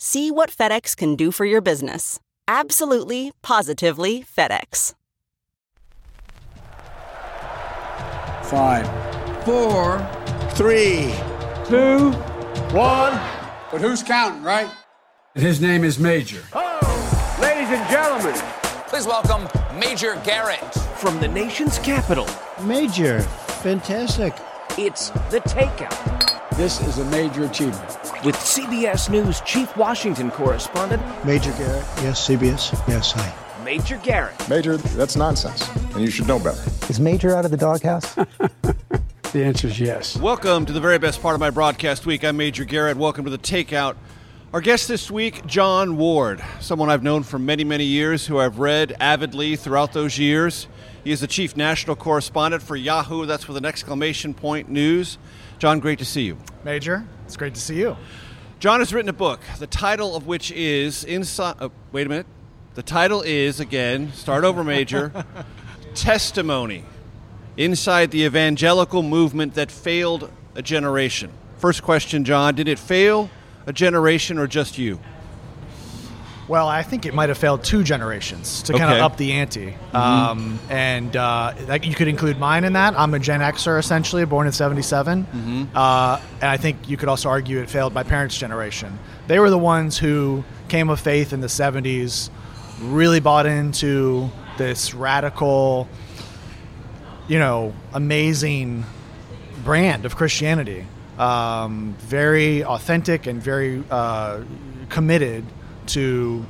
See what FedEx can do for your business. Absolutely, positively FedEx. Five, four, three, two, one. But who's counting, right? And his name is Major. Oh, ladies and gentlemen, please welcome Major Garrett from the nation's capital. Major, fantastic. It's the takeout. This is a major achievement. With CBS News chief Washington correspondent Major Garrett. Yes, CBS. Yes, hi. Major Garrett. Major, that's nonsense, and you should know better. Is Major out of the doghouse? the answer is yes. Welcome to the very best part of my broadcast week. I'm Major Garrett. Welcome to the Takeout. Our guest this week, Jon Ward, someone I've known for many, many years, who I've read avidly throughout those years. He is the chief national correspondent for Yahoo. That's with an exclamation point news. Jon, great to see you. Major, it's great to see you. Jon has written a book, the title of which is Inside. Oh, uh, wait a minute. The title is, again, start over, Major Testimony Inside the Evangelical Movement That Failed a Generation. First question, Jon Did it fail a generation or just you? Well, I think it might have failed two generations to kind Okay. of up the ante, Mm-hmm. um, and uh, like you could include mine in that. I'm a Gen Xer essentially, born in '77, Mm-hmm. uh, and I think you could also argue it failed my parents' generation. They were the ones who came of faith in the '70s, really bought into this radical, you know, amazing brand of Christianity. Um, very authentic and very uh, committed to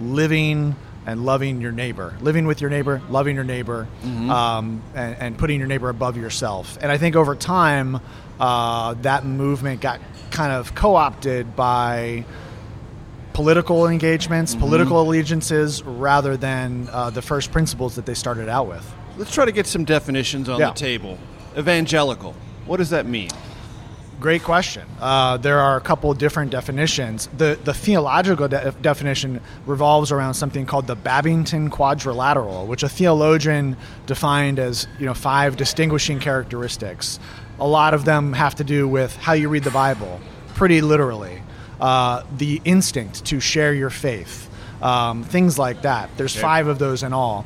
living and loving your neighbor, living with your neighbor, loving your neighbor, um, and, and putting your neighbor above yourself. And I think over time, uh, that movement got kind of co opted by political engagements, political allegiances, rather than uh, the first principles that they started out with. Let's try to get some definitions on Yeah. the table. Evangelical. What does that mean? Great question. Uh, there are a couple different definitions. The the theological de- definition revolves around something called the Bebbington Quadrilateral, which a theologian defined as you know five distinguishing characteristics. A lot of them have to do with how you read the Bible, pretty literally. Uh, the instinct to share your faith, um, things like that. There's five of those in all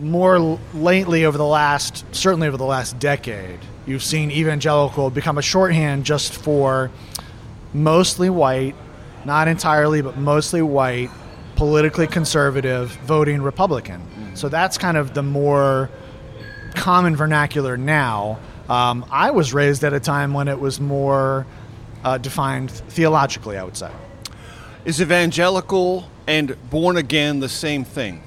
more lately over the last certainly over the last decade you've seen evangelical become a shorthand just for mostly white not entirely but mostly white politically conservative voting republican. So that's kind of the more common vernacular now. Um, i was raised at a time when it was more uh, defined theologically i would say. Is evangelical and born again the same thing?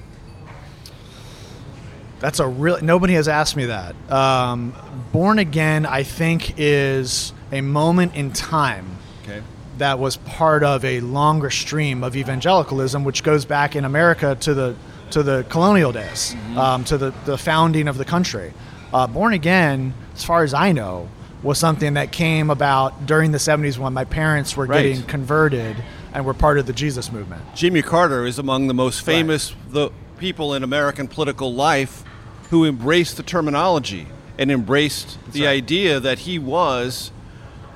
That's a real. Nobody has asked me that. Um, Born again, I think, is a moment in time Okay. that was part of a longer stream of evangelicalism, which goes back in America to the to the colonial days, um, to the, the founding of the country. Uh, Born again, as far as I know, was something that came about during the '70s when my parents were Right. getting converted and were part of the Jesus movement. Jimmy Carter is among the most famous, the people in American political life who embraced the terminology and embraced That's the right. idea that he was,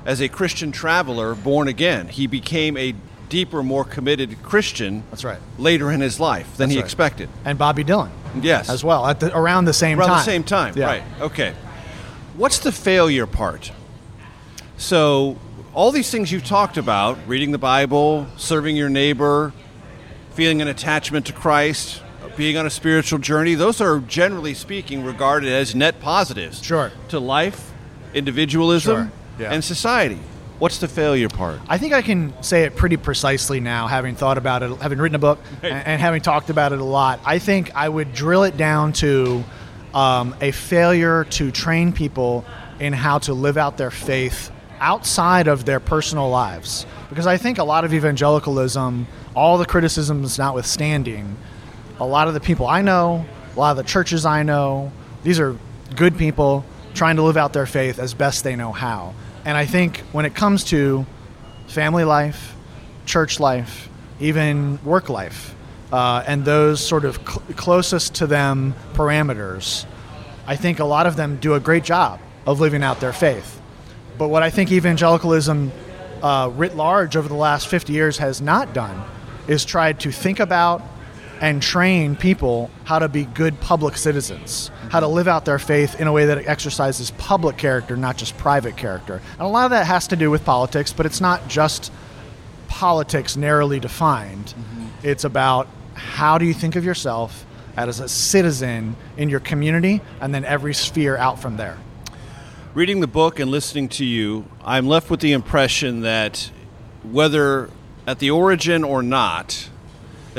as a Christian traveler, born again. He became a deeper, more committed Christian. That's right. Later in his life than That's he right. expected. And Bobby Dylan. Yes. As well, at the, around the same around time. Around the same time, yeah. right. Okay. What's the failure part? So, all these things you've talked about reading the Bible, serving your neighbor, feeling an attachment to Christ, being on a spiritual journey those are generally speaking regarded as net positives sure. to life, individualism, sure. yeah. and society. What's the failure part? I think I can say it pretty precisely now, having thought about it, having written a book, and, and, having talked about it a lot. I think I would drill it down to um, a failure to train people in how to live out their faith outside of their personal lives. Because I think a lot of evangelicalism, all the criticisms notwithstanding, a lot of the people I know, a lot of the churches I know, these are good people trying to live out their faith as best they know how. And I think when it comes to family life, church life, even work life, uh, and those sort of cl- closest to them parameters, I think a lot of them do a great job of living out their faith. But what I think evangelicalism uh, writ large over the last 50 years has not done is tried to think about and train people how to be good public citizens, how to live out their faith in a way that exercises public character, not just private character. And a lot of that has to do with politics, but it's not just politics narrowly defined. Mm-hmm. It's about how do you think of yourself as a citizen in your community and then every sphere out from there. Reading the book and listening to you, I'm left with the impression that whether at the origin or not,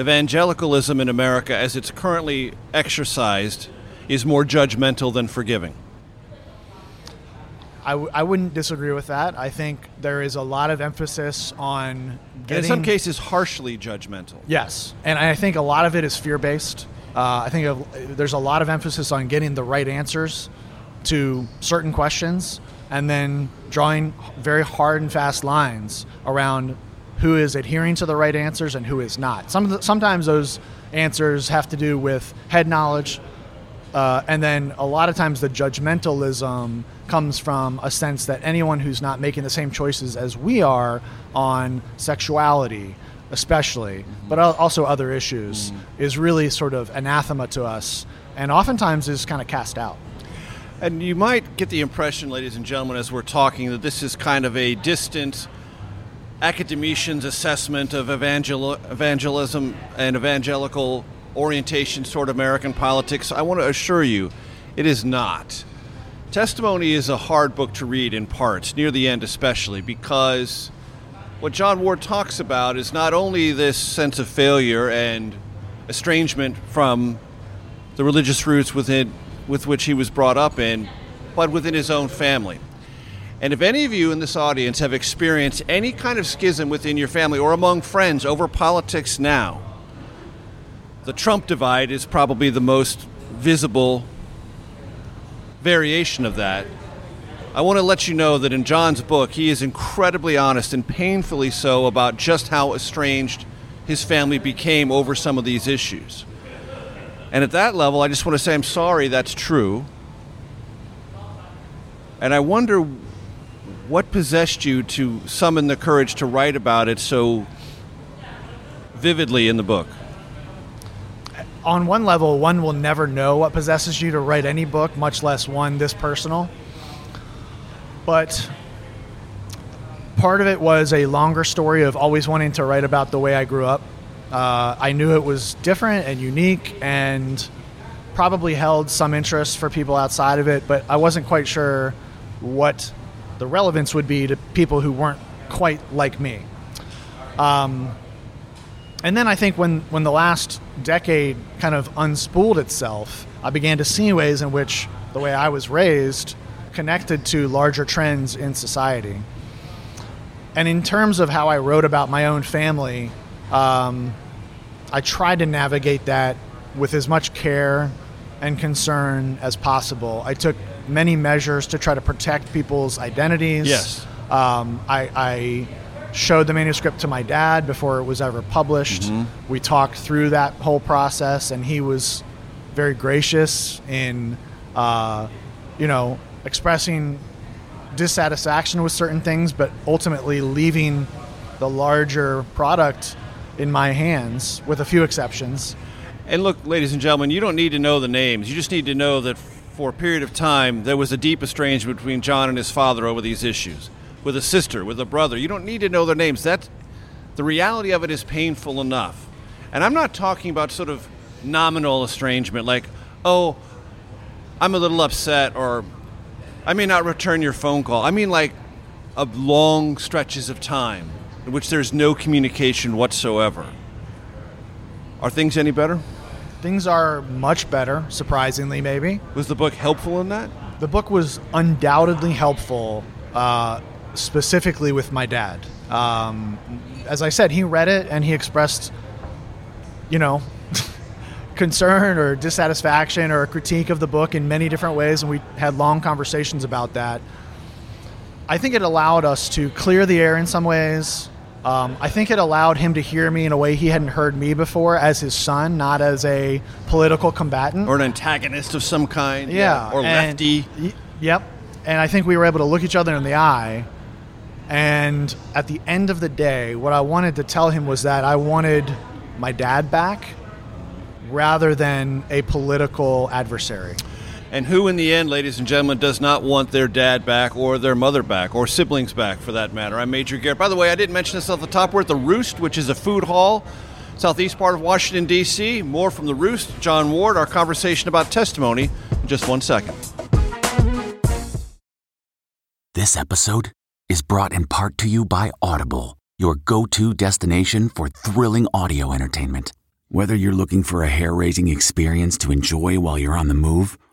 evangelicalism in America, as it's currently exercised, is more judgmental than forgiving. I w- I wouldn't disagree with that. I think there is a lot of emphasis on getting. in some cases, harshly judgmental. Yes. And I think a lot of it is fear based. Uh, I think of, there's a lot of emphasis on getting the right answers to certain questions and then drawing very hard and fast lines around who is adhering to the right answers and who is not. Some the, sometimes those answers have to do with head knowledge, uh, and then a lot of times the judgmentalism comes from a sense that anyone who's not making the same choices as we are on sexuality, especially, mm-hmm. but also other issues, mm-hmm. is really sort of anathema to us, and oftentimes is kind of cast out. And you might get the impression, ladies and gentlemen, as we're talking, that this is kind of a distant academician's assessment of evangel- evangelism and evangelical orientation toward American politics, I want to assure you it is not. Testimony is a hard book to read in parts, near the end especially, because what Jon Ward talks about is not only this sense of failure and estrangement from the religious roots within, with which he was brought up in, but within his own family. And if any of you in this audience have experienced any kind of schism within your family or among friends over politics now, the Trump divide is probably the most visible variation of that. I want to let you know that in Jon's book, he is incredibly honest and painfully so about just how estranged his family became over some of these issues. And at that level, I just want to say I'm sorry that's true. And I wonder what possessed you to summon the courage to write about it so vividly in the book? On one level, one will never know what possesses you to write any book, much less one this personal. But part of it was a longer story of always wanting to write about the way I grew up. Uh, I knew it was different and unique and probably held some interest for people outside of it, but I wasn't quite sure what the relevance would be to people who weren't quite like me. Um, and then I think when, when the last decade kind of unspooled itself, I began to see ways in which the way I was raised connected to larger trends in society. And in terms of how I wrote about my own family, um, I tried to navigate that with as much care and concern as possible. I took many measures to try to protect people's identities. Yes. Um, I, I showed the manuscript to my dad before it was ever published. Mm-hmm. We talked through that whole process, and he was very gracious in, uh, you know, expressing dissatisfaction with certain things, but ultimately leaving the larger product in my hands, with a few exceptions. And look, ladies and gentlemen, you don't need to know the names. You just need to know that for a period of time, there was a deep estrangement between Jon and his father over these issues. With a sister, with a brother. You don't need to know their names. That, the reality of it is painful enough. And I'm not talking about sort of nominal estrangement, like, oh, I'm a little upset, or I may not return your phone call. I mean, like, of long stretches of time in which there's no communication whatsoever. Are things any better? Things are much better, surprisingly, maybe. Was the book helpful in that? The book was undoubtedly helpful, uh, specifically with my dad. Um, as I said, he read it and he expressed, you know, concern or dissatisfaction or a critique of the book in many different ways, and we had long conversations about that. I think it allowed us to clear the air in some ways. Um, I think it allowed him to hear me in a way he hadn't heard me before as his son, not as a political combatant. Or an antagonist of some kind. Yeah. Or and- lefty. y- yep. And I think we were able to look each other in the eye. And at the end of the day, what I wanted to tell him was that I wanted my dad back rather than a political adversary. And who, in the end, ladies and gentlemen, does not want their dad back or their mother back or siblings back for that matter? I'm Major Garrett. By the way, I didn't mention this off the top. We're at the Roost, which is a food hall, southeast part of Washington, D.C. More from the Roost. Jon Ward, our conversation about testimony in just one second. This episode is brought in part to you by Audible, your go to destination for thrilling audio entertainment. Whether you're looking for a hair raising experience to enjoy while you're on the move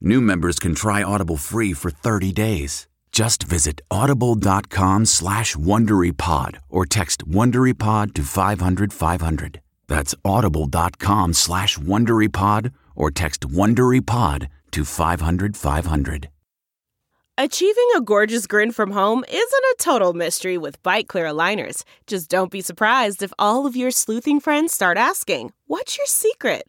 new members can try Audible free for 30 days. Just visit audible.com slash WonderyPod or text WonderyPod to 500 500. That's audible.com slash WonderyPod or text WonderyPod to 500 500. Achieving a gorgeous grin from home isn't a total mystery with Byte Clear aligners. Just don't be surprised if all of your sleuthing friends start asking, What's your secret?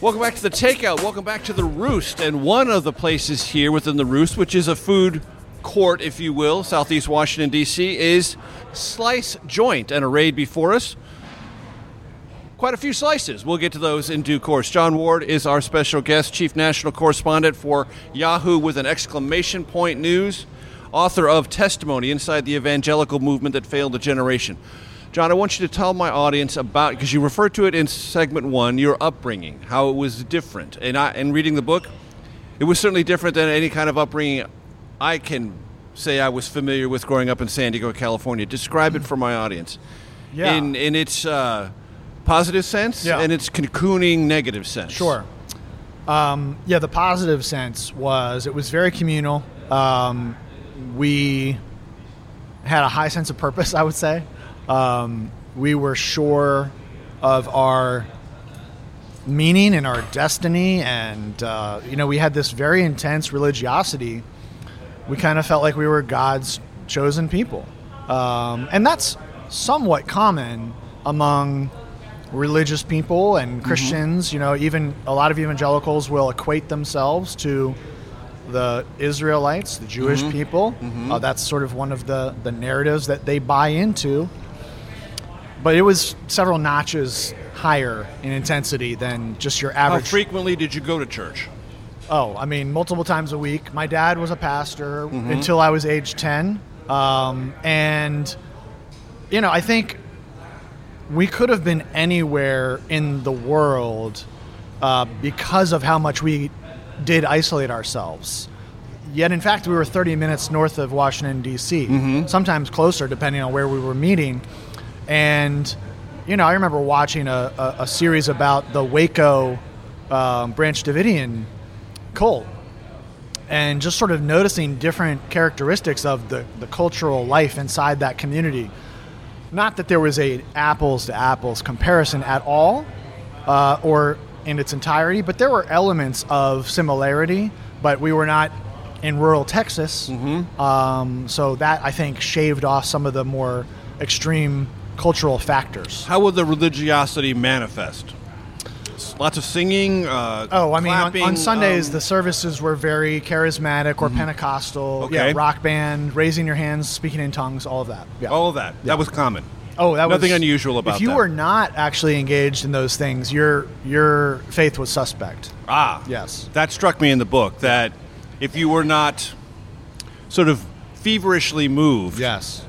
Welcome back to the Takeout. Welcome back to the Roost. And one of the places here within the Roost, which is a food court, if you will, southeast Washington, D.C., is Slice Joint. And arrayed before us, quite a few slices. We'll get to those in due course. Jon Ward is our special guest, chief national correspondent for Yahoo with an exclamation point news, author of Testimony Inside the Evangelical Movement That Failed a Generation. Jon, I want you to tell my audience about because you referred to it in segment one, your upbringing, how it was different. And I, in reading the book, it was certainly different than any kind of upbringing I can say I was familiar with growing up in San Diego, California. Describe it for my audience. Yeah. In in its uh, positive sense Yeah. and its cocooning negative sense. Sure. Um, yeah, the positive sense was it was very communal. Um, we had a high sense of purpose, I would say. Um, we were sure of our meaning and our destiny, and uh, you know, we had this very intense religiosity. We kind of felt like we were God's chosen people, um, and that's somewhat common among religious people and Christians. You know, even a lot of evangelicals will equate themselves to the Israelites, the Jewish people. Uh, that's sort of one of the, the narratives that they buy into. But it was several notches higher in intensity than just your average. How frequently did you go to church? Oh, I mean, multiple times a week. My dad was a pastor Mhm. until I was age 10. Um, and, you know, I think we could have been anywhere in the world uh, because of how much we did isolate ourselves. Yet, in fact, we were 30 minutes north of Washington, D.C., sometimes closer, depending on where we were meeting. And, you know, I remember watching a, a, a series about the Waco um, Branch Davidian cult and just sort of noticing different characteristics of the, the cultural life inside that community. Not that there was a apples to apples comparison at all, uh, or in its entirety, but there were elements of similarity. But we were not in rural Texas, um, so that I think shaved off some of the more extreme cultural factors. How would the religiosity manifest? Lots of singing. Uh, Oh, I mean, on, clapping, on Sundays um, the services were very charismatic or Pentecostal. Okay. Yeah, rock band, raising your hands, speaking in tongues, all of that. Yeah. all of that. That was common. Oh, that was nothing was unusual about If you that. were not actually engaged in those things, your your faith was suspect. Ah, yes. That struck me in the book that if you were not sort of feverishly moved, yes,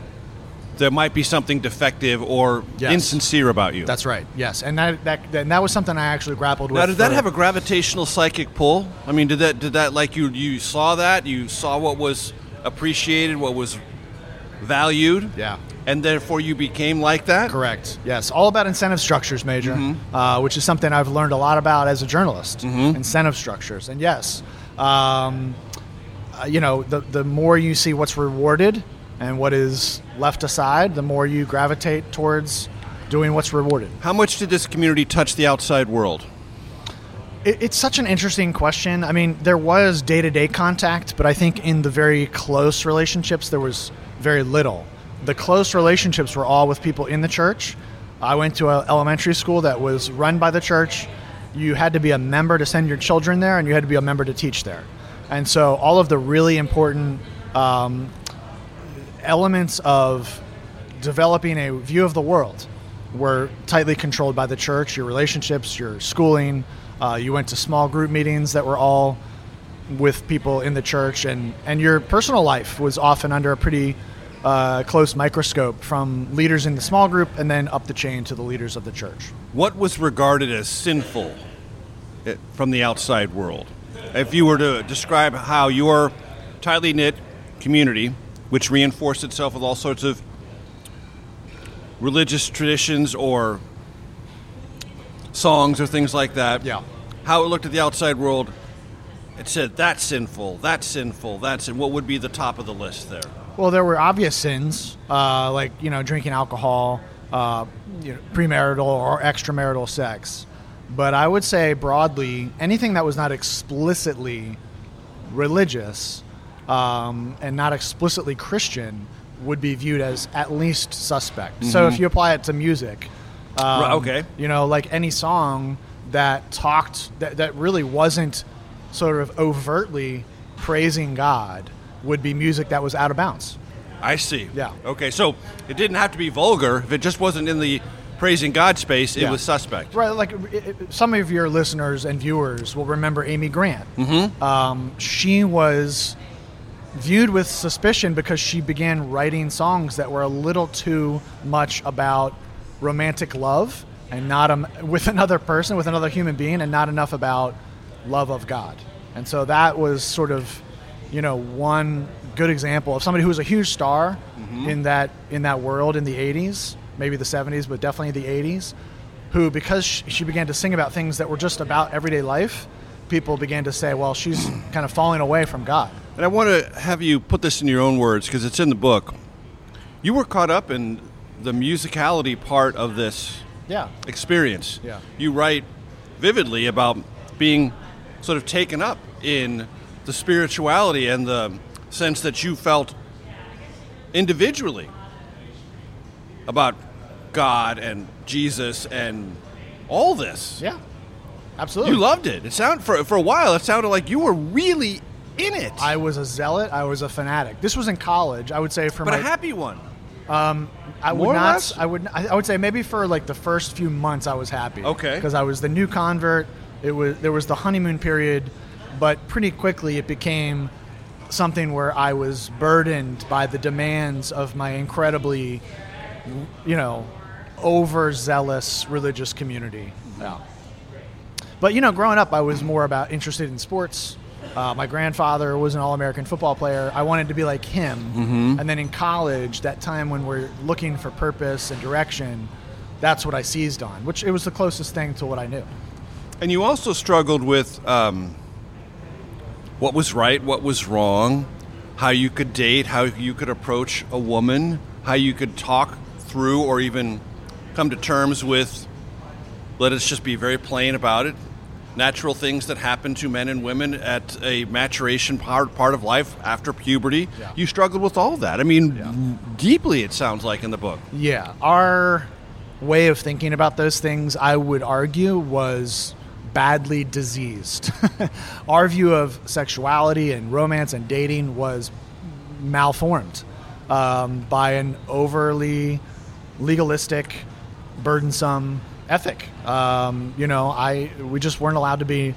there might be something defective or Yes. insincere about you. That's right. Yes, and that that and that was something I actually grappled with. Now, did that for- have a gravitational psychic pull? I mean, did that did that like you you saw that you saw what was appreciated, what was valued, Yeah. and therefore you became like that? Correct. Yes, all about incentive structures, Major, Mm-hmm. uh, which is something I've learned a lot about as a journalist. Incentive structures, and yes, um, uh, you know, the the more you see what's rewarded and what is left aside, the more you gravitate towards doing what's rewarded. How much did this community touch the outside world? It, it's such an interesting question. I mean, there was day to day contact, but I think in the very close relationships, there was very little. The close relationships were all with people in the church. I went to an elementary school that was run by the church. You had to be a member to send your children there, and you had to be a member to teach there. And so, all of the really important um, elements of developing a view of the world were tightly controlled by the church. Your relationships, your schooling, uh, you went to small group meetings that were all with people in the church, and, and your personal life was often under a pretty uh, close microscope from leaders in the small group and then up the chain to the leaders of the church. What was regarded as sinful eh, from the outside world? If you were to describe how your tightly knit community, which reinforced itself with all sorts of religious traditions or songs or things like that, yeah. how it looked at the outside world, it said that's sinful, that's sinful, that's and what would be the top of the list there? Well, there were obvious sins, uh, like you know, drinking alcohol, uh, you know, premarital or extramarital sex. But I would say broadly, anything that was not explicitly religious um, and not explicitly Christian would be viewed as at least suspect. So Mhm. if you apply it to music, um, Right, okay. you know, like any song that talked that, that really wasn't sort of overtly praising God would be music that was out of bounds. I see. Yeah. Okay, so it didn't have to be vulgar. If it just wasn't in the praising God space, it Yeah. was suspect. Right, like it- it- some of your listeners and viewers will remember Amy Grant. Mm-hmm. Um, she was viewed with suspicion because she began writing songs that were a little too much about romantic love and not um, with another person, with another human being, and not enough about love of God. And so that was sort of, you know, one good example of somebody who was a huge star in that in that world in the '80s, maybe the '70s, but definitely the '80s, who because she began to sing about things that were just about everyday life, people began to say, well, she's kind of falling away from God. And I want to have you put this in your own words because it's in the book. You were caught up in the musicality part of this Yeah. experience. Yeah. You write vividly about being sort of taken up in the spirituality and the sense that you felt individually about God and Jesus and all this. Yeah. Absolutely. You loved it. It sounded for for a while. It sounded like you were really in it. I was a zealot. I was a fanatic. This was in college. I would say for but my a happy one. Um, I More would not. less? I would. I I would say maybe for like the first few months, I was happy. Okay. Because I was the new convert. It was there was the honeymoon period, but pretty quickly it became something where I was burdened by the demands of my incredibly, you know, overzealous religious community. Yeah. But you know, growing up, I was more about interested in sports. Uh, my grandfather was an All-American football player. I wanted to be like him. Mhm. And then in college, that time when we're looking for purpose and direction, that's what I seized on. Which it was the closest thing to what I knew. And you also struggled with um, what was right, what was wrong, how you could date, how you could approach a woman, how you could talk through or even come to terms with, let us just be very plain about it, natural things that happen to men and women at a maturation part, part of life after puberty. Yeah. You struggled with all that. I mean, deeply, it sounds like in the book. Yeah, our way of thinking about those things, I would argue, was badly diseased. our view of sexuality and romance and dating was malformed um, by an overly legalistic, burdensome ethic. Um, you know, I we just weren't allowed to be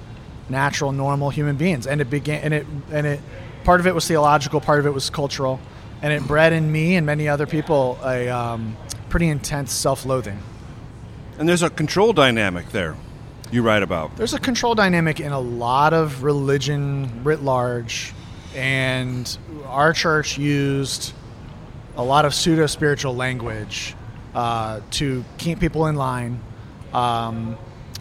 natural, normal human beings, and it began and it and it part of it was theological, part of it was cultural, and it bred in me and many other people a um, pretty intense self-loathing. And there's a control dynamic there you write about. There's a control dynamic in a lot of religion writ large, and our church used a lot of pseudo spiritual language uh, to keep people in line. Um,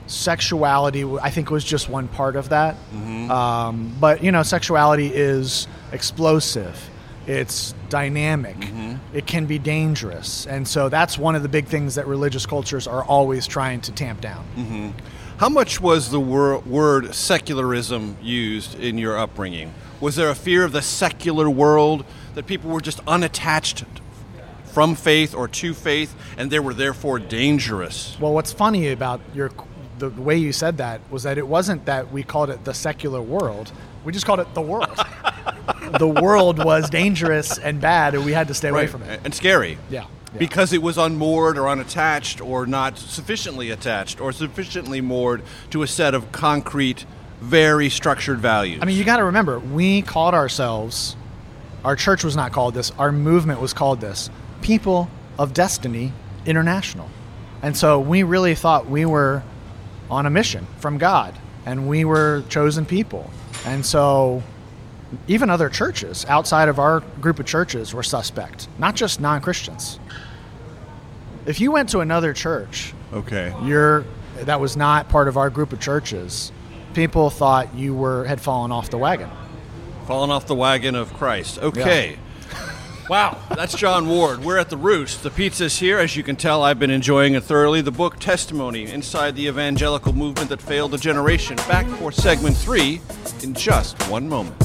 sexuality, I think, was just one part of that. Um, but you know, sexuality is explosive. It's dynamic. It can be dangerous, and so that's one of the big things that religious cultures are always trying to tamp down. hmm How much was the wor- word secularism used in your upbringing? Was there a fear of the secular world that people were just unattached from faith or to faith, and they were therefore dangerous? Well, what's funny about your the way you said that was that it wasn't that we called it the secular world. We just called it the world. the world was dangerous and bad, and we had to stay away from it. and scary. Yeah. Because it was unmoored or unattached or not sufficiently attached or sufficiently moored to a set of concrete, very structured values. I mean, you got to remember, we called ourselves. Our church was not called this. Our movement was called this. People of Destiny International, and so we really thought we were on a mission from God, and we were chosen people, and so even other churches outside of our group of churches were suspect, not just non Christians. If you went to another church, okay, you're that was not part of our group of churches. People thought you were had fallen off the wagon. Fallen off the wagon of Christ. Okay. Wow, that's Jon Ward. We're at the Roost. The pizza's here. As you can tell, I've been enjoying it thoroughly. The book Testimony Inside the Evangelical Movement That Failed a Generation. Back for segment three in just one moment.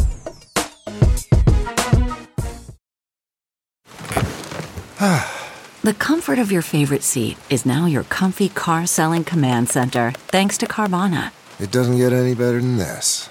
The comfort of your favorite seat is now your comfy car selling command center, thanks to Carvana. It doesn't get any better than this.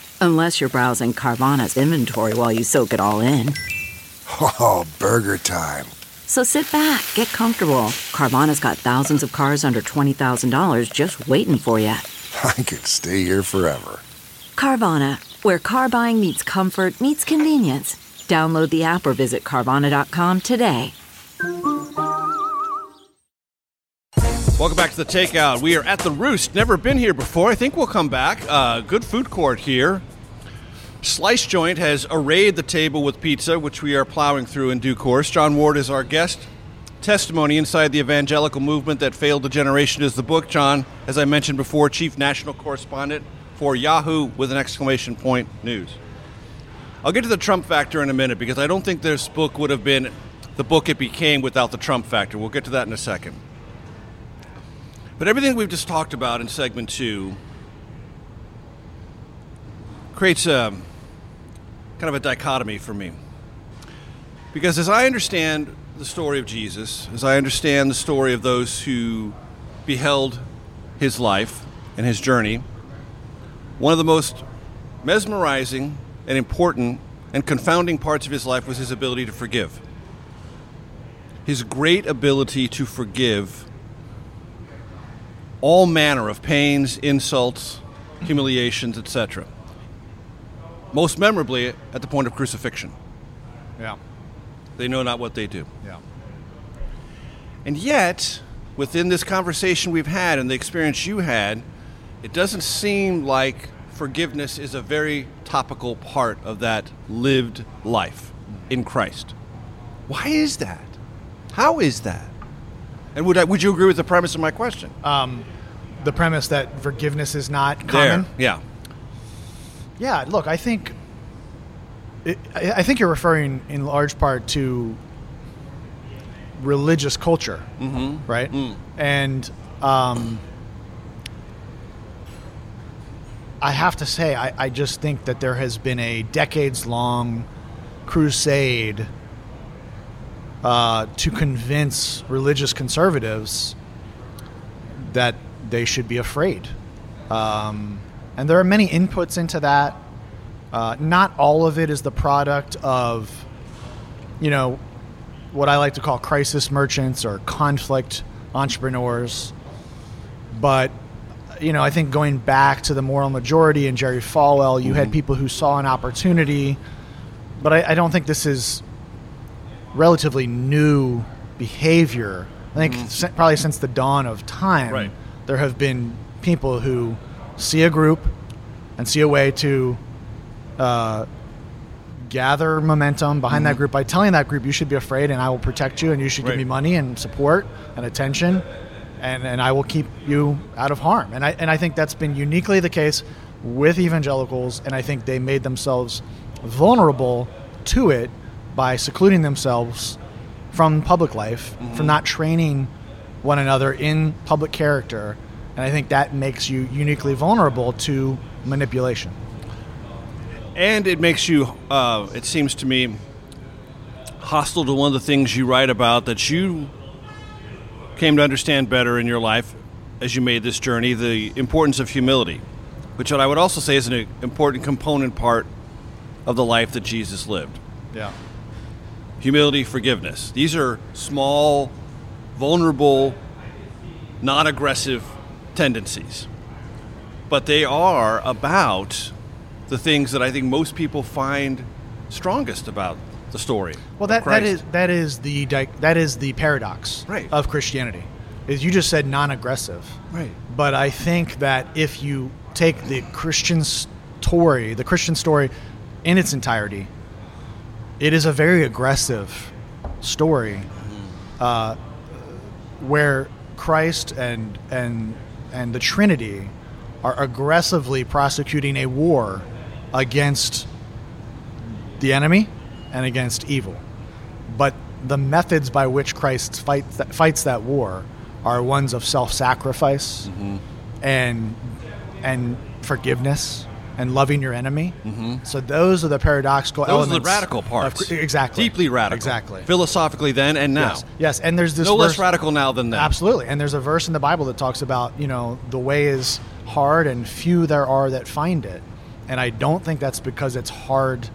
Unless you're browsing Carvana's inventory while you soak it all in. Oh, burger time. So sit back, get comfortable. Carvana's got thousands of cars under $20,000 just waiting for you. I could stay here forever. Carvana, where car buying meets comfort, meets convenience. Download the app or visit Carvana.com today. Welcome back to the Takeout. We are at the Roost. Never been here before. I think we'll come back. Uh, good food court here. Slice Joint has arrayed the table with pizza, which we are plowing through in due course. Jon Ward is our guest. Testimony Inside the Evangelical Movement That Failed a Generation is the book. Jon, as I mentioned before, Chief National Correspondent for Yahoo with an exclamation point news. I'll get to the Trump factor in a minute because I don't think this book would have been the book it became without the Trump factor. We'll get to that in a second. But everything we've just talked about in segment two creates a kind of a dichotomy for me. Because as I understand the story of Jesus, as I understand the story of those who beheld his life and his journey, one of the most mesmerizing and important and confounding parts of his life was his ability to forgive. His great ability to forgive all manner of pains, insults, humiliations, etc. Most memorably at the point of crucifixion. Yeah. They know not what they do. Yeah. And yet, within this conversation we've had and the experience you had, it doesn't seem like forgiveness is a very topical part of that lived life in Christ. Why is that? How is that? And would I, would you agree with the premise of my question? Um, the premise that forgiveness is not common. There, yeah. Yeah, look, I think it, I I think you're referring in large part to religious culture, Mhm. right? Mm. And um, I have to say, I, I just think that there has been a decades long crusade uh, to convince religious conservatives that they should be afraid. Um, and there are many inputs into that. Uh, not all of it is the product of, you know, what I like to call crisis merchants or conflict entrepreneurs. But, you know, I think going back to the moral majority and Jerry Falwell, you had people who saw an opportunity. But I, I don't think this is relatively new behavior. I think si- probably since the dawn of time, Right. there have been people who see a group and see a way to uh, gather momentum behind that group by telling that group you should be afraid and I will protect you and you should give me money and support and attention and, and I will keep you out of harm. And I, and I think that's been uniquely the case with evangelicals and I think they made themselves vulnerable to it by secluding themselves from public life, from not training one another in public character. And I think that makes you uniquely vulnerable to manipulation. And it makes you, uh, it seems to me, hostile to one of the things you write about that you came to understand better in your life as you made this journey the importance of humility, which I would also say is an important component part of the life that Jesus lived. Yeah. Humility, forgiveness. These are small, vulnerable, non aggressive tendencies. But they are about the things that I think most people find strongest about the story. Well, that, that is that is the that is the paradox Right. of Christianity. Is you just said non-aggressive, Right. But I think that if you take the Christian story, the Christian story in its entirety, it is a very aggressive story, uh, where Christ and and and the Trinity are aggressively prosecuting a war against the enemy and against evil. But the methods by which Christ fights that, fights that war are ones of self-sacrifice mm-hmm. and and forgiveness and loving your enemy. Mm-hmm. So those are the paradoxical Those are the elements. radical of- parts. exactly. Deeply radical. Exactly. Philosophically then and now. Yes. Yes, and there's this no less radical now than then. Absolutely. And there's a verse in the Bible that talks about, you know, the way is hard and few there are that find it. And I don't think that's because it's hard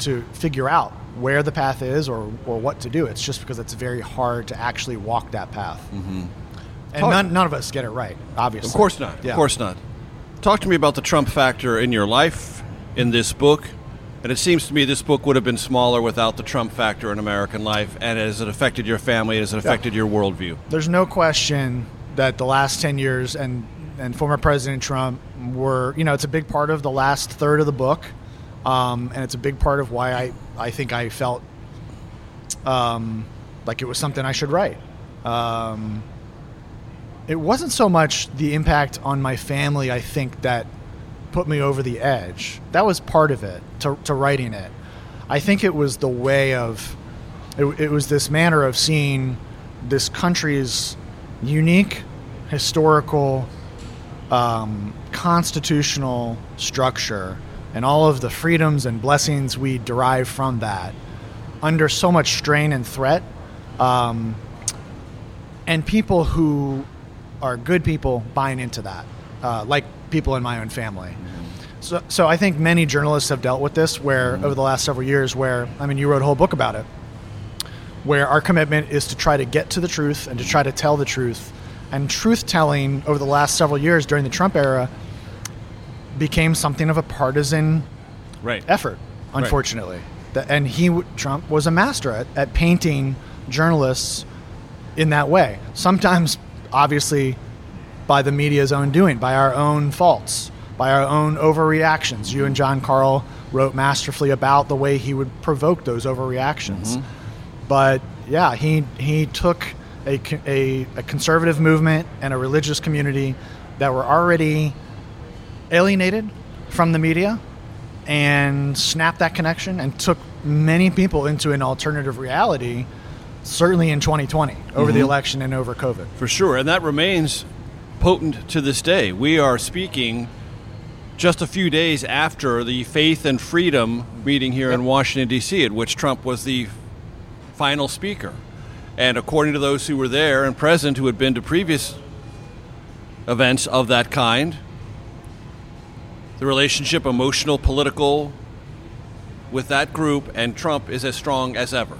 to figure out where the path is or, or what to do. It's just because it's very hard to actually walk that path. Mm-hmm. And none, none of us get it right, obviously. Of course not. Yeah. Of course not. Talk to me about the Trump factor in your life, in this book. And it seems to me this book would have been smaller without the Trump factor in American life. And has it affected your family? Has it affected your worldview? There's no question that the last 10 years and, and former President Trump were, you know, it's a big part of the last third of the book. Um, and it's a big part of why I, I think I felt um, like it was something I should write. Um, it wasn't so much the impact on my family, I think, that put me over the edge. That was part of it to, to writing it. I think it was the way of, it, it was this manner of seeing this country's unique historical, um, constitutional structure and all of the freedoms and blessings we derive from that under so much strain and threat. Um, and people who are good people buying into that, uh, like people in my own family. So, so I think many journalists have dealt with this where over the last several years where I mean you wrote a whole book about it where our commitment is to try to get to the truth and to try to tell the truth and truth telling over the last several years during the Trump era became something of a partisan right. effort unfortunately right. and he Trump was a master at, at painting journalists in that way sometimes obviously by the media's own doing by our own faults by our own overreactions. You and Jon Karl wrote masterfully about the way he would provoke those overreactions. Mm-hmm. But yeah, he he took a, a, a, conservative movement and a religious community that were already alienated from the media and snapped that connection and took many people into an alternative reality certainly in 2020 over mm-hmm. the election and over covid for sure and that remains potent to this day we are speaking just a few days after the Faith and Freedom meeting here yep. in Washington, D.C., at which Trump was the final speaker. And according to those who were there and present who had been to previous events of that kind, the relationship, emotional, political, with that group and Trump is as strong as ever.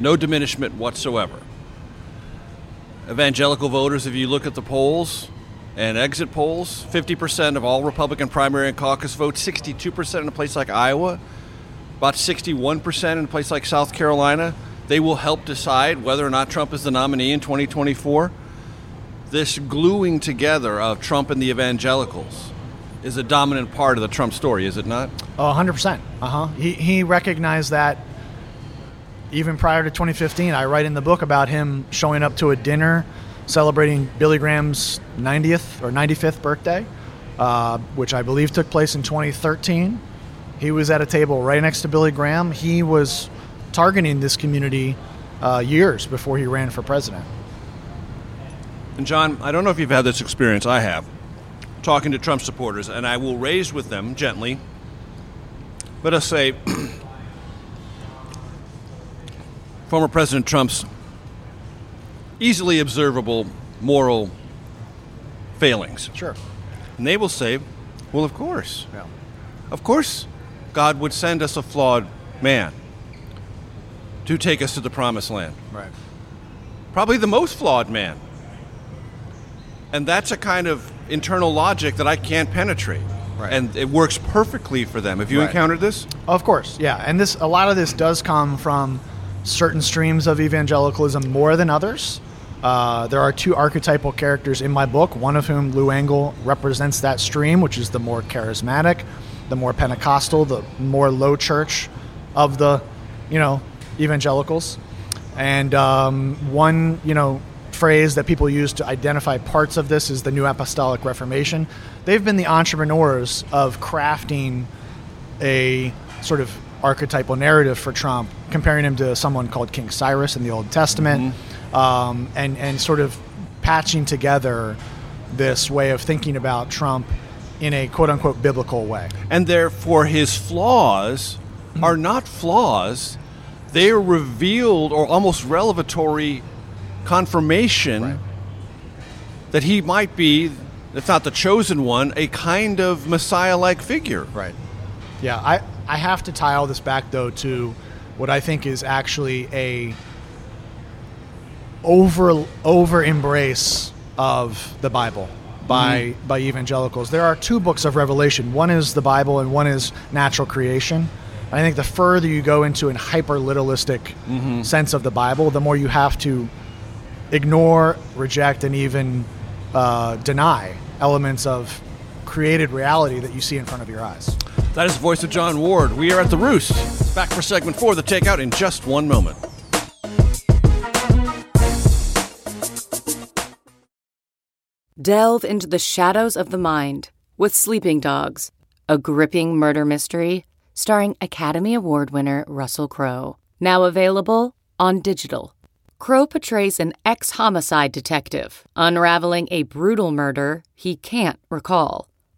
No diminishment whatsoever. Evangelical voters, if you look at the polls, and exit polls 50% of all Republican primary and caucus votes, 62% in a place like Iowa, about 61% in a place like South Carolina. They will help decide whether or not Trump is the nominee in 2024. This gluing together of Trump and the evangelicals is a dominant part of the Trump story, is it not? Oh, 100%. Uh huh. He, he recognized that even prior to 2015. I write in the book about him showing up to a dinner celebrating Billy Graham's 90th or 95th birthday, uh, which I believe took place in 2013. He was at a table right next to Billy Graham. He was targeting this community uh, years before he ran for president. And Jon, I don't know if you've had this experience. I have, talking to Trump supporters, and I will raise with them gently. Let us say, former President Trump's easily observable moral failings. Sure. And they will say, well, of course. Yeah. Of course, God would send us a flawed man to take us to the promised land. Right. Probably the most flawed man. And that's a kind of internal logic that I can't penetrate. Right. And it works perfectly for them. Have you right. encountered this? Of course, yeah. And this a lot of this does come from certain streams of evangelicalism more than others. Uh, there are two archetypal characters in my book, one of whom, Lou Engle, represents that stream, which is the more charismatic, the more Pentecostal, the more low church of the, you know, evangelicals. And um, one, you know, phrase that people use to identify parts of this is the New Apostolic Reformation. They've been the entrepreneurs of crafting a sort of archetypal narrative for Trump, comparing him to someone called King Cyrus in the Old Testament. Mm-hmm um, and and sort of patching together this way of thinking about Trump in a quote unquote biblical way. And therefore, his flaws are not flaws; they are revealed or almost revelatory confirmation right. that he might be, if not the chosen one, a kind of Messiah-like figure. Right. Yeah, I I have to tie all this back though to what I think is actually a over over embrace of the Bible by mm-hmm. by evangelicals. There are two books of Revelation. One is the Bible, and one is natural creation. I think the further you go into an hyper literalistic mm-hmm. sense of the Bible, the more you have to ignore, reject, and even uh, deny elements of created reality that you see in front of your eyes. That is the voice of Jon Ward. We are at the Roost. Back for segment four, the takeout, in just one moment. Delve into the shadows of the mind with Sleeping Dogs, a gripping murder mystery starring Academy Award winner Russell Crowe. Now available on digital. Crowe portrays an ex homicide detective, unraveling a brutal murder he can't recall.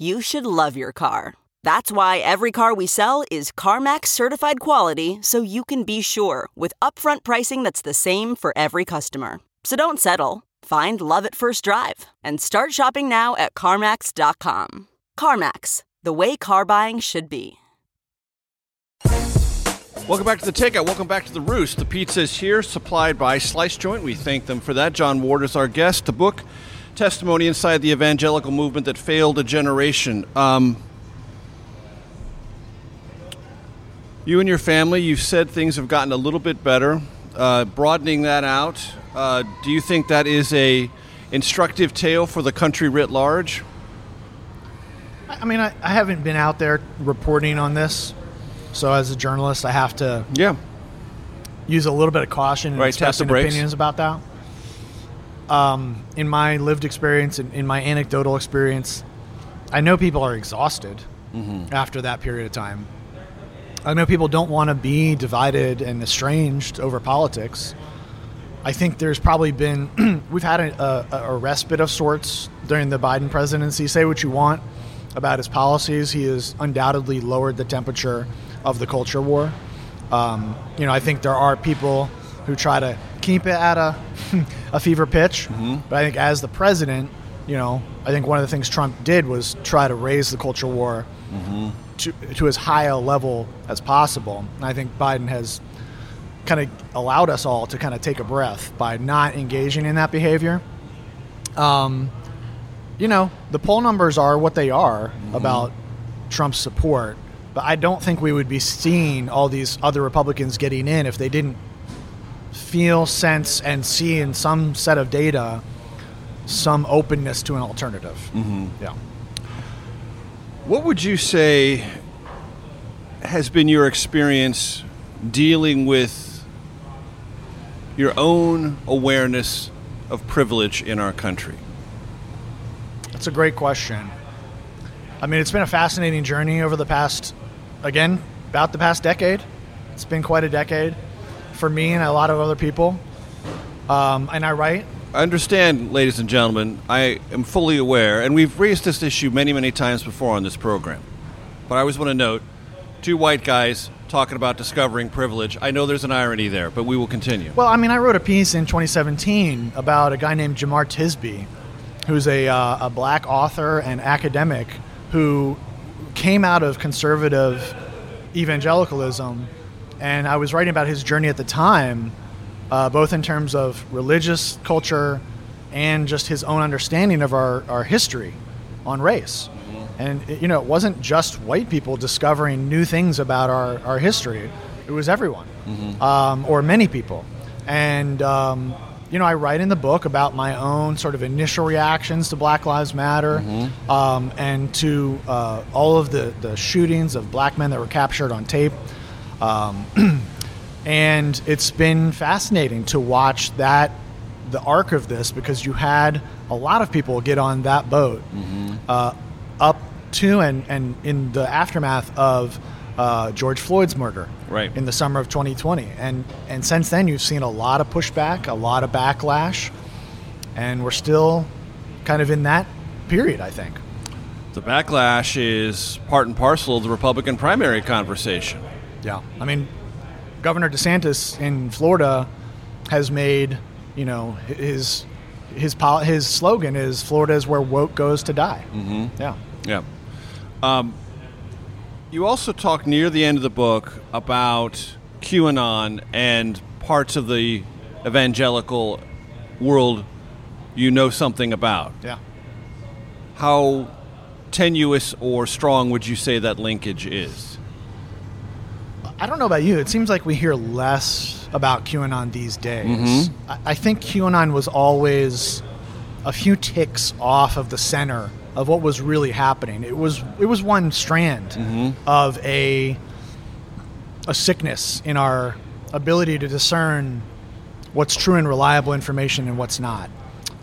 you should love your car. That's why every car we sell is CarMax certified quality so you can be sure with upfront pricing that's the same for every customer. So don't settle. Find love at first drive and start shopping now at CarMax.com. CarMax, the way car buying should be. Welcome back to the Takeout. Welcome back to the Roost. The pizza is here, supplied by Slice Joint. We thank them for that. Jon Ward is our guest. The book, Testimony Inside the Evangelical Movement That Failed a Generation. Um, you and your family, you've said things have gotten a little bit better. Uh, broadening that out, uh, do you think that is a instructive tale for the country writ large? I mean, I, I haven't been out there reporting on this, so as a journalist, I have to yeah use a little bit of caution and Right, expressing opinions about that. Um, in my lived experience and in my anecdotal experience, I know people are exhausted Mhm. after that period of time. I know people don't want to be divided and estranged over politics. I think there's probably been we've had a, a, a respite of sorts during the Biden presidency. Say what you want about his policies, he has undoubtedly lowered the temperature of the culture war. Um, you know, I think there are people who try to keep it at a a fever pitch, mm-hmm. but I think as the president, you know, I think one of the things Trump did was try to raise the culture war mm-hmm. to, to as high a level as possible. And I think Biden has kind of allowed us all to kind of take a breath by not engaging in that behavior. Um, you know, the poll numbers are what they are mm-hmm. about Trump's support, but I don't think we would be seeing all these other Republicans getting in if they didn't feel, sense, and see in some set of data some openness to an alternative. Mm-hmm. Yeah. What would you say has been your experience dealing with your own awareness of privilege in our country? That's a great question. I mean, it's been a fascinating journey over the past, again, about the past decade. It's been quite a decade for me and a lot of other people. Um, and I write. I understand, ladies and gentlemen, I am fully aware, and we've raised this issue many, many times before on this program. But I always want to note two white guys talking about discovering privilege. I know there's an irony there, but we will continue. Well, I mean, I wrote a piece in 2017 about a guy named Jemar Tisby, who's a, uh, a black author and academic who came out of conservative evangelicalism. And I was writing about his journey at the time, uh, both in terms of religious culture and just his own understanding of our, our history on race. And, it- you know, it wasn't just white people discovering new things about our, our history, it was everyone um, or many people. And, um, you know, I write in the book about my own sort of initial reactions to Black Lives Matter um, and to uh, all of the, the shootings of black men that were captured on tape. Um, and it's been fascinating to watch that, the arc of this, because you had a lot of people get on that boat uh, up to and, and in the aftermath of uh, George Floyd's murder Right. in the summer of 2020. And, and since then, you've seen a lot of pushback, a lot of backlash, and we're still kind of in that period, I think. The backlash is part and parcel of the Republican primary conversation. Yeah. I mean, Governor DeSantis in Florida has made, you know, his his his slogan is Florida is where woke goes to die. Mm-hmm. Yeah. Yeah. Um, you also talk near the end of the book about QAnon and parts of the evangelical world you know something about. Yeah. How tenuous or strong would you say that linkage is? I don't know about you. It seems like we hear less about QAnon these days. Mhm. I, I think QAnon was always a few ticks off of the center of what was really happening. It was it was one strand Mhm. of a a sickness in our ability to discern what's true and reliable information and what's not,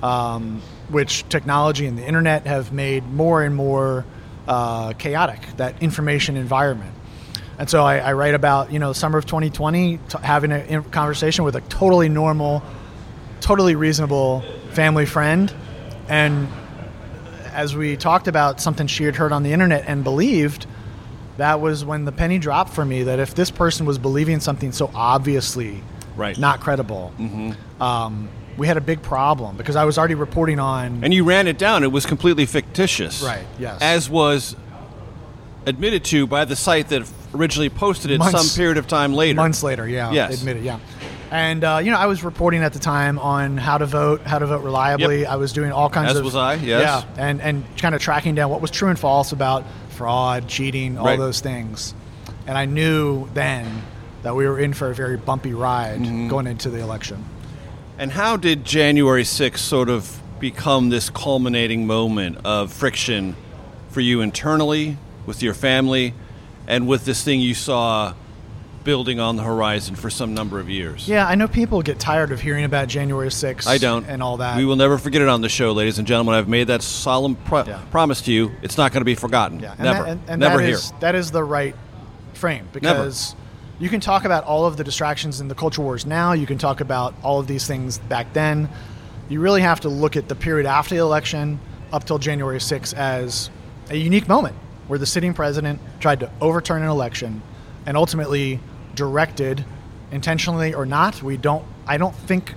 um, which technology and the internet have made more and more uh, chaotic. That information environment. And so I, I write about you know the summer of 2020 t- having a in- conversation with a totally normal, totally reasonable family friend, and as we talked about something she had heard on the internet and believed, that was when the penny dropped for me that if this person was believing something so obviously Right. not credible, Mm-hmm. um, we had a big problem because I was already reporting on. And you ran it down. It was completely fictitious. Right, yes. As was admitted to by the site that originally posted it Months- some period of time later. Months later, yeah. Yes. Admit it, yeah. And uh, you know, I was reporting at the time on how to vote, how to vote reliably. Yep. I was doing all kinds As of was I, yes. yeah, and and kind of tracking down what was true and false about fraud, cheating, all Right. those things. And I knew then that we were in for a very bumpy ride Mm-hmm. going into the election. And how did January 6th sort of become this culminating moment of friction for you internally, with your family, and with this thing you saw building on the horizon for some number of years? Yeah, I know people get tired of hearing about January 6th I don't. and all that. We will never forget it on the show, ladies and gentlemen. I've made that solemn pro- promise to you. It's not going to be forgotten. And never. that- and- and never that here. is- that is the right frame because you can talk about all of the distractions in the culture wars now. You can talk about all of these things back then. You really have to look at the period after the election up till January 6th as a unique moment where the sitting president tried to overturn an election and ultimately directed intentionally or not we don't i don't think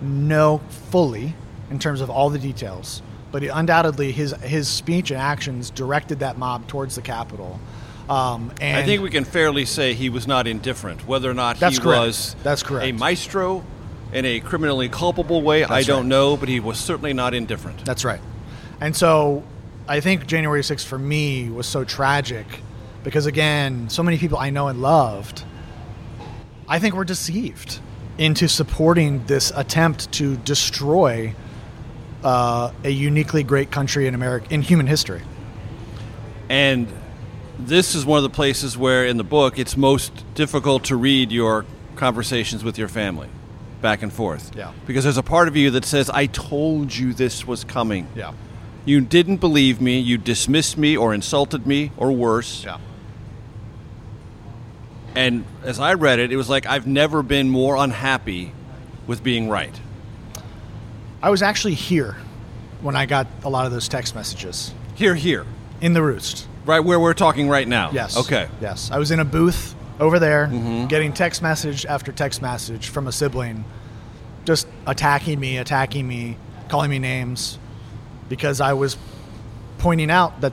know fully in terms of all the details but he, undoubtedly his his speech and actions directed that mob towards the capitol um, and I think we can fairly say he was not indifferent. Whether or not That's he correct. was That's correct. a maestro in a criminally culpable way, I don't right. know, but he was certainly not indifferent. That's right. And so I think January 6th for me was so tragic because, again, so many people I know and loved, I think were deceived into supporting this attempt to destroy uh, a uniquely great country in America, in human history. And this is one of the places where, in the book, it's most difficult to read your conversations with your family back and forth. Yeah. Because there's a part of you that says, I told you this was coming. Yeah. You didn't believe me. You dismissed me or insulted me or worse. Yeah. And as I read it, it was like, I've never been more unhappy with being right. I was actually here when I got a lot of those text messages. Here, here. In the roost. Right where we're talking right now. Yes. Okay. Yes. I was in a booth over there Mhm. getting text message after text message from a sibling just attacking me, attacking me, calling me names because I was pointing out that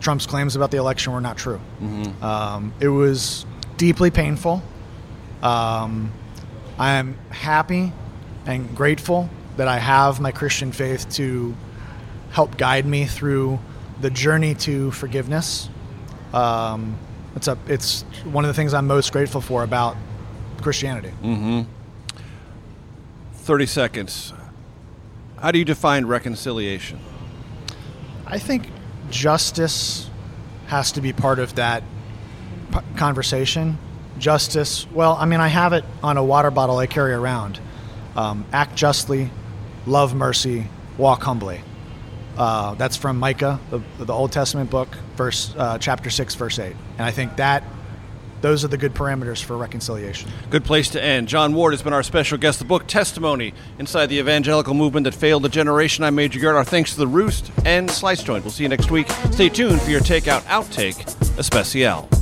Trump's claims about the election were not true. Mhm. Um, it was deeply painful. Um, I am happy and grateful that I have my Christian faith to help guide me through the journey to forgiveness. Um, it's a, it's one of the things I'm most grateful for about Christianity. Mm-hmm. 30 seconds. How do you define reconciliation? I think justice has to be part of that p- conversation. Justice, well, I mean, I have it on a water bottle I carry around. Um, act justly, love mercy, walk humbly. Uh, that's from Micah, the, the Old Testament book, verse uh, chapter six, verse eight. And I think that those are the good parameters for reconciliation. Good place to end. Jon Ward has been our special guest. The book Testimony Inside the Evangelical Movement That Failed a Generation. I'm Major Garrett. Our thanks to The Roost and Slice Joint. We'll see you next week. Stay tuned for your Takeout Outtake Especial.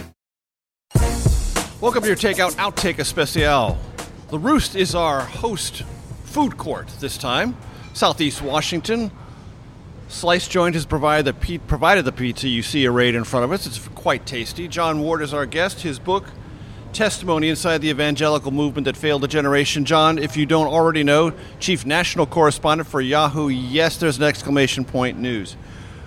Welcome to your Takeout Outtake Especial. The Roost is our host food court this time. Southeast Washington. Slice Joint has provided the, provided the pizza you see arrayed in front of us. It's quite tasty. Jon Ward is our guest. His book, Testimony Inside the Evangelical Movement That Failed a Generation. Jon, if you don't already know, Chief National Correspondent for Yahoo. Yes, there's an exclamation point news.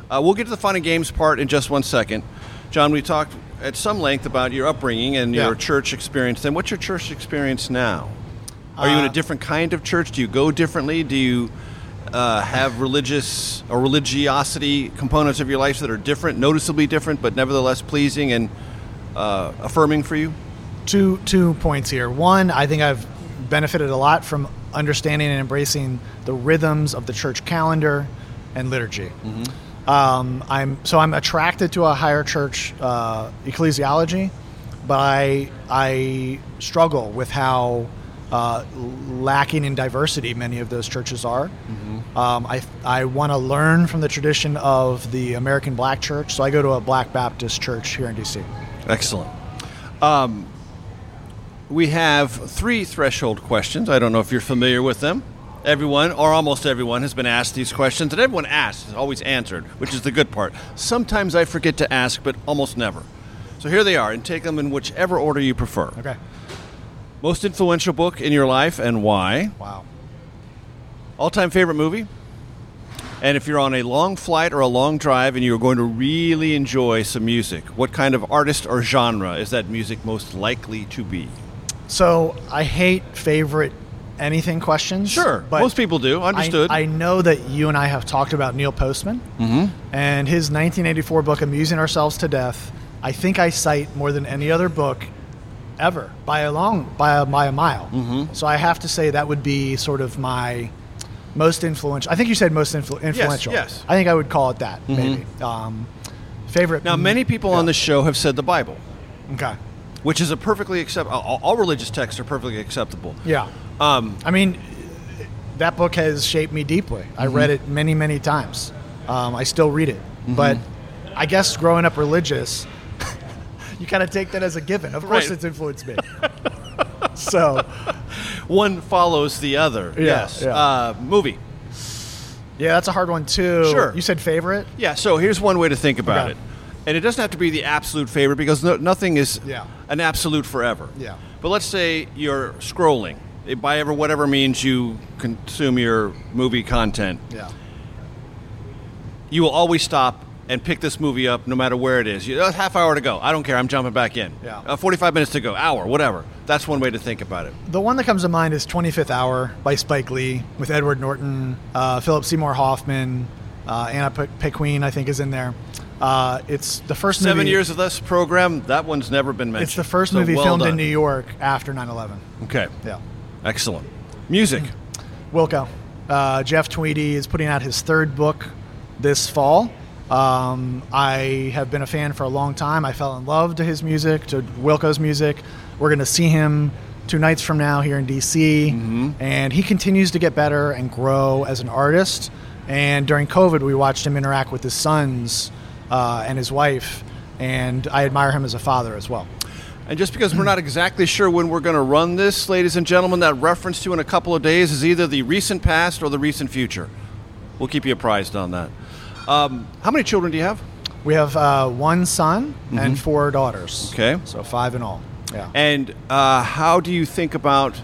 Uh, we'll get to the fun and games part in just one second. Jon, we talked at some length about your upbringing and Yeah. your church experience. Then, what's your church experience now? Are you in a Uh, different kind of church? Do you go differently? Do you uh, have religious or religiosity components of your life that are different, noticeably different, but nevertheless pleasing and uh, affirming for you? two two points here. One, I think I've benefited a lot from understanding and embracing the rhythms of the church calendar and liturgy. Um, I'm so I'm attracted to a higher church uh, ecclesiology, but I I struggle with how uh, lacking in diversity many of those churches are. Um, I I want to learn from the tradition of the American Black Church, so I go to a Black Baptist church here in DC. Excellent. Um, we have three threshold questions. I don't know if you're familiar with them. Everyone, or almost everyone, has been asked these questions, and everyone asked is always answered, which is the good part. Sometimes I forget to ask, but almost never. So here they are, and take them in whichever order you prefer. Okay. Most influential book in your life and why? Wow. All time favorite movie? And if you're on a long flight or a long drive and you're going to really enjoy some music, what kind of artist or genre is that music most likely to be? So I hate favorite anything questions. Sure, But most people do. Understood. I, I know that you and I have talked about Neil Postman Mm-hmm. and his 1984 book "Amusing Ourselves to Death." I think I cite more than any other book ever by a long by a, by a mile. Mm-hmm. So I have to say that would be sort of my most influential. I think you said most influ- influential. yes. yes. I think I would call it that. Mhm. Maybe um, favorite. Now, many people on the show have said the Bible, Okay. which is a perfectly acceptable. All, all religious texts are perfectly acceptable. Yeah. Um, I mean, that book has shaped me deeply. I Mhm. read it many, many times. Um, I still read it. Mhm. But I guess growing up religious, you kind of take that as a given. Of course, Right. it's influenced me. so, one follows the other. Yeah, yes. yeah. Uh, movie. yeah, that's a hard one, too. Sure. You said favorite? Yeah. So here's one way to think about Okay. it, and it doesn't have to be the absolute favorite because no, nothing is Yeah. an absolute forever. Yeah. But let's say you're scrolling by ever whatever means you consume your movie content. Yeah. You will always stop and pick this movie up no matter where it is. You, "Oh, half hour to go. I don't care. I'm jumping back in. Yeah. Uh, 45 minutes to go. Hour. Whatever. That's one way to think about it. The one that comes to mind is 25th Hour by Spike Lee with Edward Norton, uh, Philip Seymour Hoffman, uh, Anna Paquin, I think, is in there. Uh, it's the first Seven movie. years of this program. That one's never been mentioned. It's the first So movie well filmed done. in New York after 9 11. Okay. Yeah. Excellent. Music. Wilco. Uh, Jeff Tweedy is putting out his third book this fall. Um, I have been a fan for a long time. I fell in love to his music, to Wilco's music. We're going to see him two nights from now here in DC, and he continues to get better and grow as an artist. And during COVID, we watched him interact with his sons uh, and his wife, and I admire him as a father as well. And just because we're not exactly sure when we're going to run this, ladies and gentlemen, that reference to in a couple of days is either the recent past or the recent future. We'll keep you apprised on that. Um, how many children do you have? We have uh, one son Mhm. and four daughters. Okay. So five in all. Yeah. And uh, how do you think about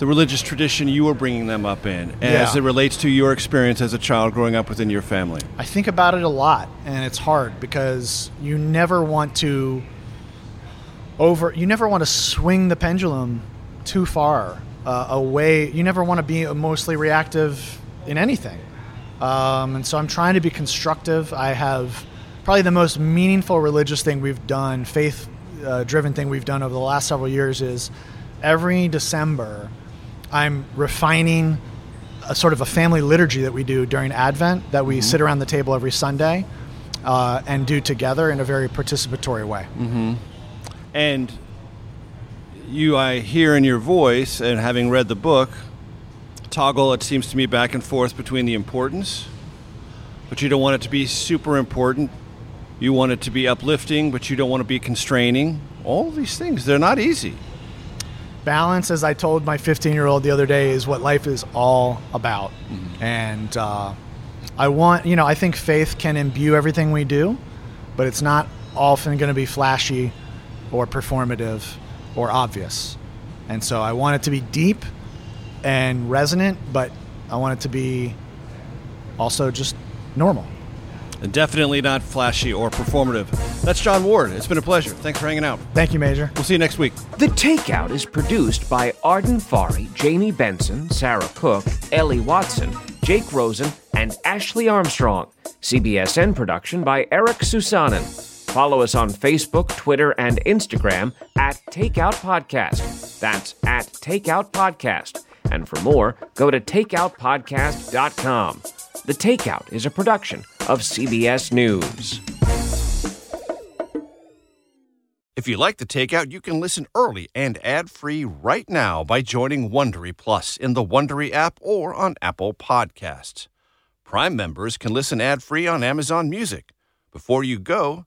the religious tradition you are bringing them up in as Yeah. it relates to your experience as a child growing up within your family? I think about it a lot, and it's hard because you never want to over. You never want to swing the pendulum too far uh, away. You never want to be mostly reactive in anything. Um, and so I'm trying to be constructive. I have probably the most meaningful religious thing we've done, faith uh, driven thing we've done over the last several years is every December, I'm refining a sort of a family liturgy that we do during Advent that we mm-hmm. sit around the table every Sunday uh, and do together in a very participatory way. Mm-hmm. And you, I hear in your voice, and having read the book, toggle, it seems to me, back and forth between the importance, but you don't want it to be super important. You want it to be uplifting, but you don't want to be constraining. All these things, they're not easy. Balance, as I told my 15 year old the other day, is what life is all about. Mm-hmm. And uh, I want, you know, I think faith can imbue everything we do, but it's not often going to be flashy or performative or obvious. And so I want it to be deep and resonant, but I want it to be also just normal. And definitely not flashy or performative. That's Jon Ward. It's been a pleasure. Thanks for hanging out. Thank you, Major. We'll see you next week. The Takeout is produced by Arden Farhi, Jamie Benson, Sarah Cook, Ellie Watson, Jake Rosen, and Ashley Armstrong. CBSN production by Eric Susanen. Follow us on Facebook, Twitter, and Instagram at Takeout Podcast. That's at Takeout Podcast. And for more, go to takeoutpodcast.com. The Takeout is a production of CBS News. If you like The Takeout, you can listen early and ad-free right now by joining Wondery Plus in the Wondery app or on Apple Podcasts. Prime members can listen ad-free on Amazon Music. Before you go,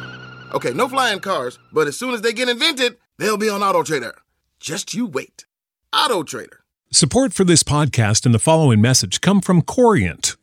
Okay, no flying cars, but as soon as they get invented, they'll be on Auto Trader. Just you wait. Auto Trader. Support for this podcast and the following message come from Corient.